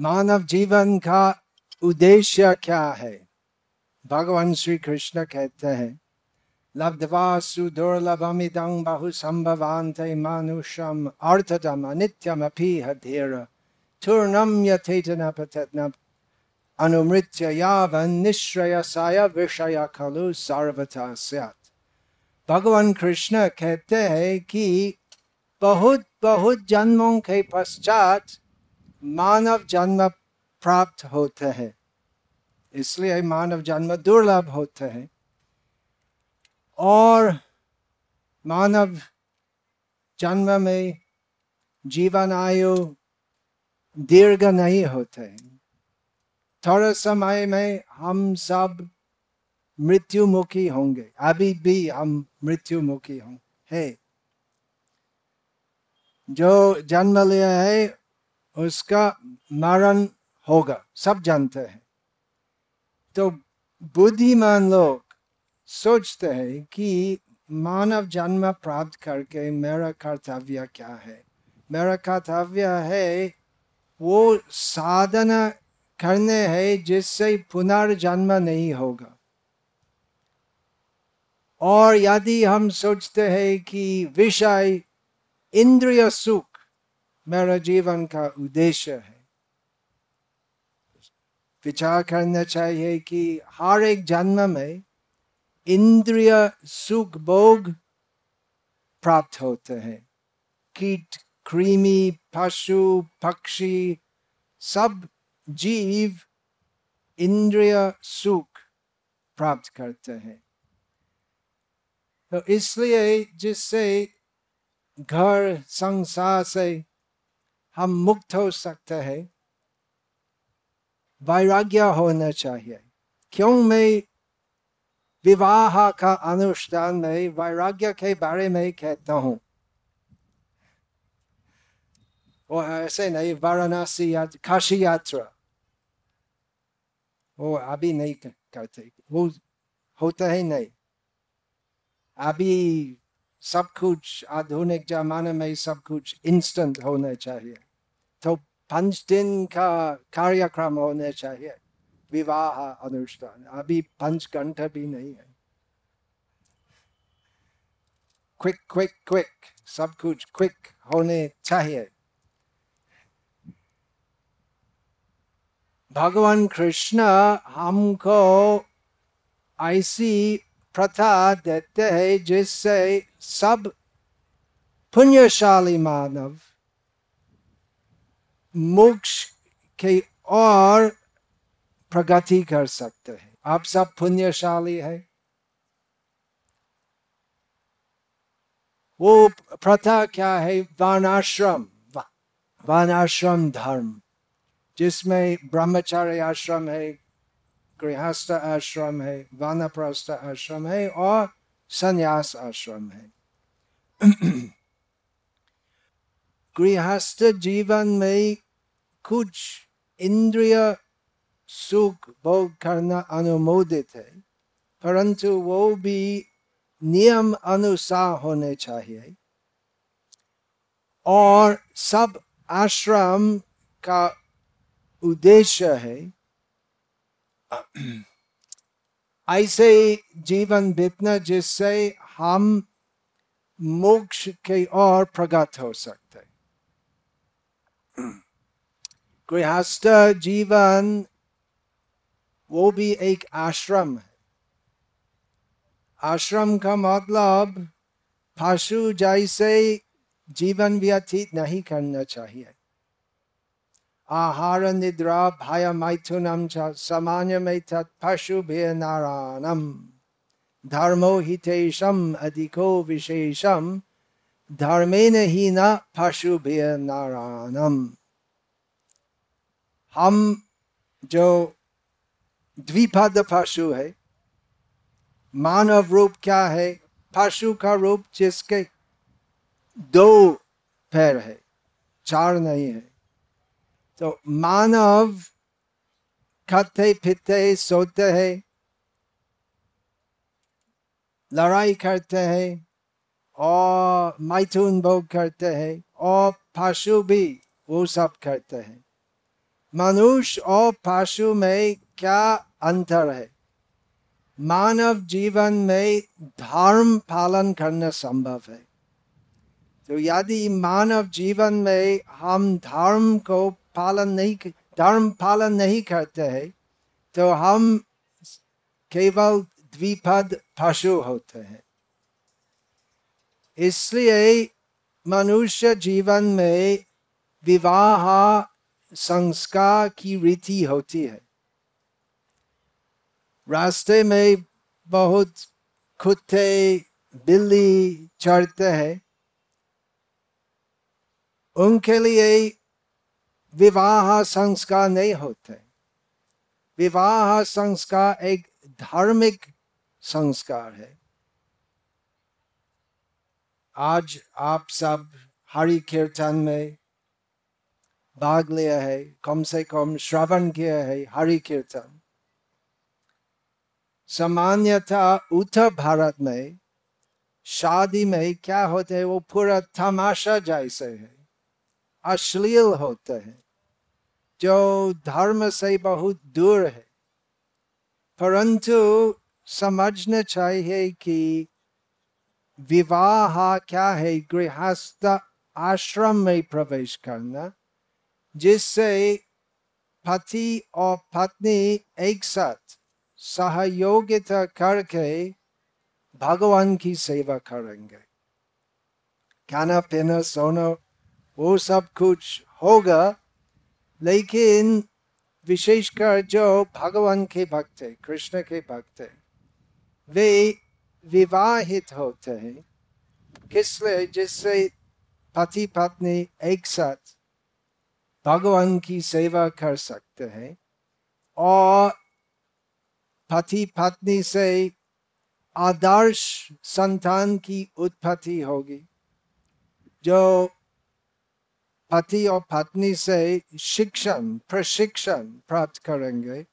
मानव जीवन का उद्देश्य क्या है? भगवान श्री कृष्ण कहते हैं लब्धवा सुदुर्लभमिदं बहु संभवान्ते मानुषम अर्थतम नित्यमपि धीर चूर्णम यथेतन पतन अनुमृत्य निश्रयसाय विषय खलु सर्वथा स्यात्। भगवान कृष्ण कहते हैं कि बहुत बहुत जन्मों के पश्चात मानव जन्म प्राप्त होते हैं। इसलिए मानव जन्म दुर्लभ होते हैं। और मानव जन्म में जीवन आयु दीर्घ नहीं होते थोड़े समय में हम सब मृत्युमुखी होंगे। अभी भी हम मृत्युमुखी होंगे है। जो जन्म लिया है उसका मरण होगा। सब जानते हैं। तो बुद्धिमान लोग सोचते हैं कि मानव जन्म प्राप्त करके मेरा कर्तव्य क्या है? मेरा कर्तव्य है, वो साधना करने है जिससे पुनर्जन्म नहीं होगा। और यदि हम सोचते हैं कि विषय इंद्रिय सुख मेरा जीवन का उद्देश्य है। विचार करना चाहिए कि हर एक जन्म में इंद्रिय सुख भोग प्राप्त होते हैं। कीट, कृमि, पशु, पक्षी, सब जीव इंद्रिय सुख प्राप्त करते हैं। तो इसलिए जिससे घर, संसार से हम मुक्त हो सकते हैं। वैराग्य होना चाहिए। क्यों मैं विवाह का अनुष्ठान में वैराग्य के बारे में कहता हूँ? वो ऐसे नहीं, वाराणसी या काशी यात्रा। वो अभी नहीं करते। वो होता ही नहीं। अभी सब कुछ आधुनिक जमाने में सब कुछ इंस्टेंट होना चाहिए। तो पाँच दिन का कार्यक्रम होने चाहिए, विवाह अनुष्ठान। अभी पाँच घंटा भी नहीं है। क्विक क्विक क्विक सब कुछ क्विक होने चाहिए। भगवान कृष्ण हमको ऐसी प्रथा देते हैं जिससे सब पुण्यशाली मानव मोक्ष के और प्रगति कर सकते हैं। आप सब पुण्यशाली है। वो प्रथा क्या है? वानाश्रम। वानाश्रम धर्म, जिसमें ब्रह्मचार्य आश्रम है, गृहस्थ आश्रम है, वानप्रस्थ आश्रम है, और संन्यास आश्रम है गृहस्थ जीवन में कुछ इंद्रिय सुख भोग करना अनुमोदित है परंतु वो भी नियम अनुसार होने चाहिए और सब आश्रम का उद्देश्य है ऐसे जीवन बीतना जिससे हम मोक्ष के और प्रगत हो सकते। गृहस्थ जीवन, वो भी एक आश्रम है। आश्रम का मतलब पशु जैसे जीवन व्यतीत नहीं करना चाहिए। आहार निद्रा भय मैथुनम च सामान्य में पशु नारायणम धर्मो हितेशम अधिको विशेषम धर्मेन ही न पशु नारायणम हम जो द्विपद पशु है मानव रूप क्या है पशु का रूप जिसके दो पैर है चार नहीं है तो मानव खाते पीते सोते हैं लड़ाई करते हैं और मैथुन भोग करते हैं और पशु भी वो सब करते हैं मनुष्य और पशु में क्या अंतर है मानव जीवन में धर्म पालन करना संभव है तो यदि मानव जीवन में हम धर्म को पालन नहीं धर्म पालन नहीं करते हैं तो हम केवल द्विपद पशु होते हैं। इसलिए मनुष्य जीवन में विवाह संस्कार की रीति होती है। रास्ते में बहुत कुत्ते, बिल्ली चढ़ते हैं। उनके लिए विवाह संस्कार नहीं होते। विवाह संस्कार एक धार्मिक संस्कार है। आज आप सब हरि कीर्तन में भाग लिया है, कम से कम श्रवण किया है हरि कीर्तन। सामान्यतः उत्तर भारत में शादी में क्या होते है वो पूरा तमाशा जैसे है। अश्लील होते हैं, जो धर्म से बहुत दूर है। परंतु समझना चाहिए कि विवाह क्या है, गृहस्थ आश्रम में प्रवेश करना, जिससे पति और पत्नी एक साथ सहयोगिता करके भगवान की सेवा करेंगे। खाना पीना, सोना वो सब कुछ होगा, लेकिन विशेषकर जो भगवान के भक्त है, कृष्ण के भक्त है, वे विवाहित होते हैं। किसलिए जिससे पति पत्नी एक साथ भगवान की सेवा कर सकते हैं और पति पत्नी से आदर्श संतान की उत्पत्ति होगी, जो पति और पत्नी से शिक्षण, प्रशिक्षण प्राप्त करेंगे,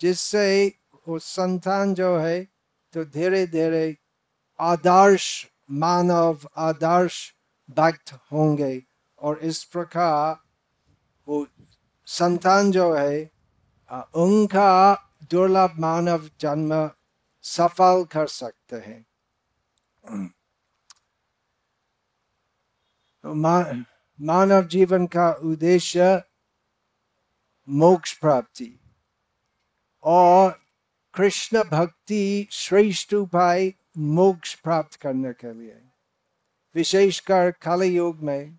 जिससे वो संतान जो है तो धीरे धीरे आदर्श, मानव आदर्श भक्त होंगे। और इस प्रकार वो संतान जो है उनका दुर्लभ मानव जन्म सफल कर सकते हैं। तो मानव जीवन का उद्देश्य मोक्ष प्राप्ति और कृष्ण भक्ति श्रेष्ठ उपाय मोक्ष प्राप्त करने के लिए विशेषकर कल युग में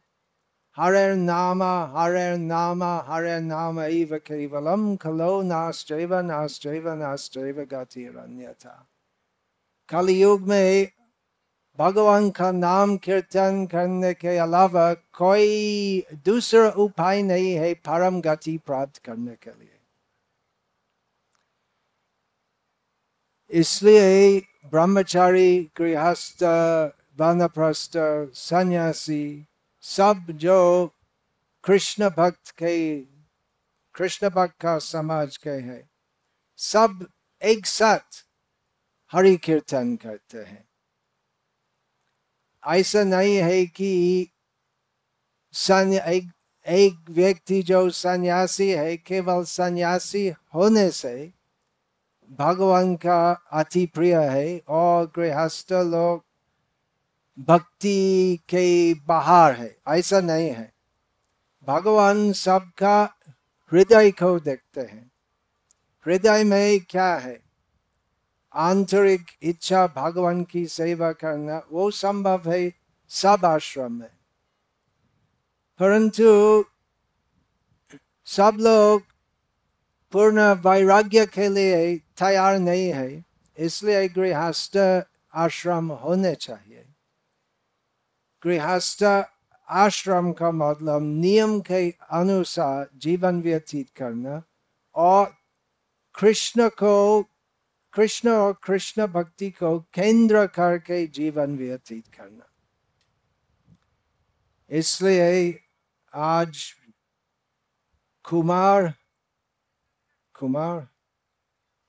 हरे नाम हरे नाम हरे नाम एव केवलम खलो नाश्चैव नाश्चैव नाश्चैव गतिरन्यथा कलयुग में भगवान का नाम कीर्तन करने के अलावा कोई दूसरा उपाय नहीं है परम गति प्राप्त करने के लिए इसलिए ब्रह्मचारी गृहस्थ वानप्रस्थ सन्यासी सब जो कृष्ण भक्त के कृष्ण भक्त का समाज के है सब एक साथ हरि कीर्तन करते हैं ऐसा नहीं है कि एक एक व्यक्ति जो सन्यासी है, केवल सन्यासी होने से भगवान का अति प्रिय है और गृहस्थ लोग भक्ति के बाहर है। ऐसा नहीं है। भगवान सबका हृदय को देखते हैं। हृदय में क्या है? आंतरिक इच्छा भगवान की सेवा करना वो संभव है, सब आश्रम में। परंतु सब लोग पूर्ण वैराग्य के लिए तैयार नहीं है, इसलिए गृहस्थ आश्रम होने चाहिए। गृहस्थ आश्रम का मतलब नियम के अनुसार जीवन व्यतीत करना और कृष्ण को कृष्ण और कृष्ण भक्ति को केंद्र करके जीवन व्यतीत करना इसलिए आज कुमार कुमार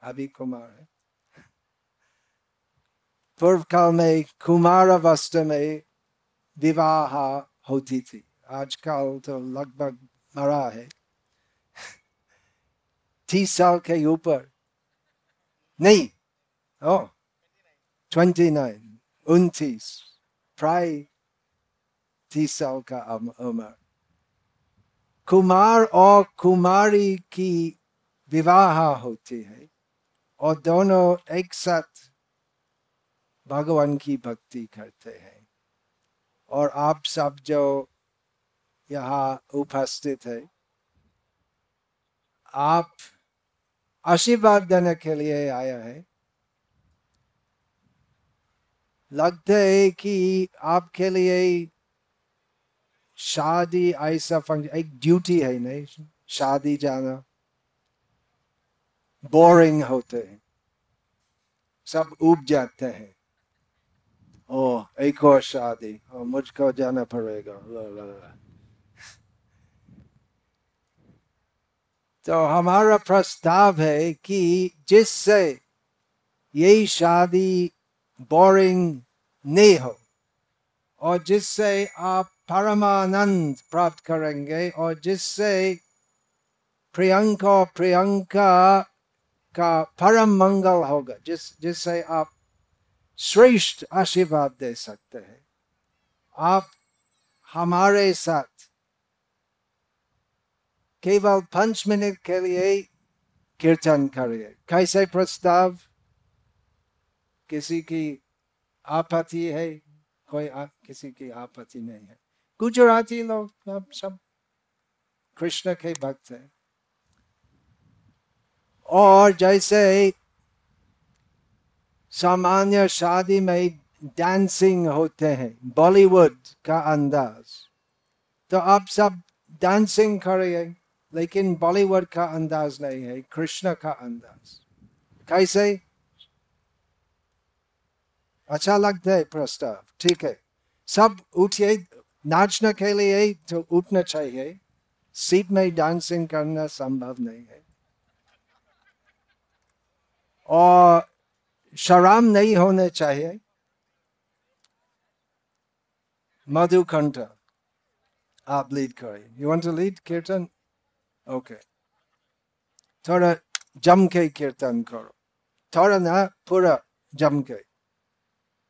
अभी कुमार है पूर्व काल में कुमार अवस्था में विवाह होती थी आजकल तो लगभग मरा है तीस साल के ऊपर नहीं ओ ट्वेंटी नाइन उनतीस प्राय तीस साल का उम्र कुमार और कुमारी की विवाह होती है और दोनों एक साथ भगवान की भक्ति करते हैं और आप सब जो यहाँ उपस्थित है आप आशीर्वाद देने के लिए आया है। लगता है कि आपके लिए शादी ऐसा फ़ंक्शन एक ड्यूटी है नहीं, शादी जाना बोरिंग होते हैं। सब उब जाते हैं। ओ एक और शादी मुझको जाना पड़ेगा। ला ला ला। तो हमारा प्रस्ताव है कि जिससे ये शादी बोरिंग नहीं हो और जिससे आप परमानंद प्राप्त करेंगे और जिससे प्रियंका प्रियंका का परम मंगल होगा, जिस, जिससे आप श्रेष्ठ आशीर्वाद दे सकते हैं। आप हमारे साथ केवल पाँच मिनट के लिए कीर्तन करिए कैसे प्रस्ताव किसी की आपत्ति है कोई आ, किसी की आपत्ति नहीं है गुजराती लोग सब कृष्ण के भक्त है और जैसे सामान्य शादी में डांसिंग होते हैं बॉलीवुड का अंदाज तो आप सब डांसिंग करिए लेकिन बॉलीवुड का अंदाज नहीं है, कृष्ण का अंदाज। कैसे? अच्छा लगता है प्रस्ताव, ठीक है। सब उठिए नाचने के लिए तो उठना चाहिए। सीट में डांसिंग करना संभव नहीं है। और शराम नहीं होने चाहिए। मधुकंठ, आप लीड करें you want to lead kirtan okay थोड़ा जम के कीर्तन करो थोड़ा ना पूरा जम के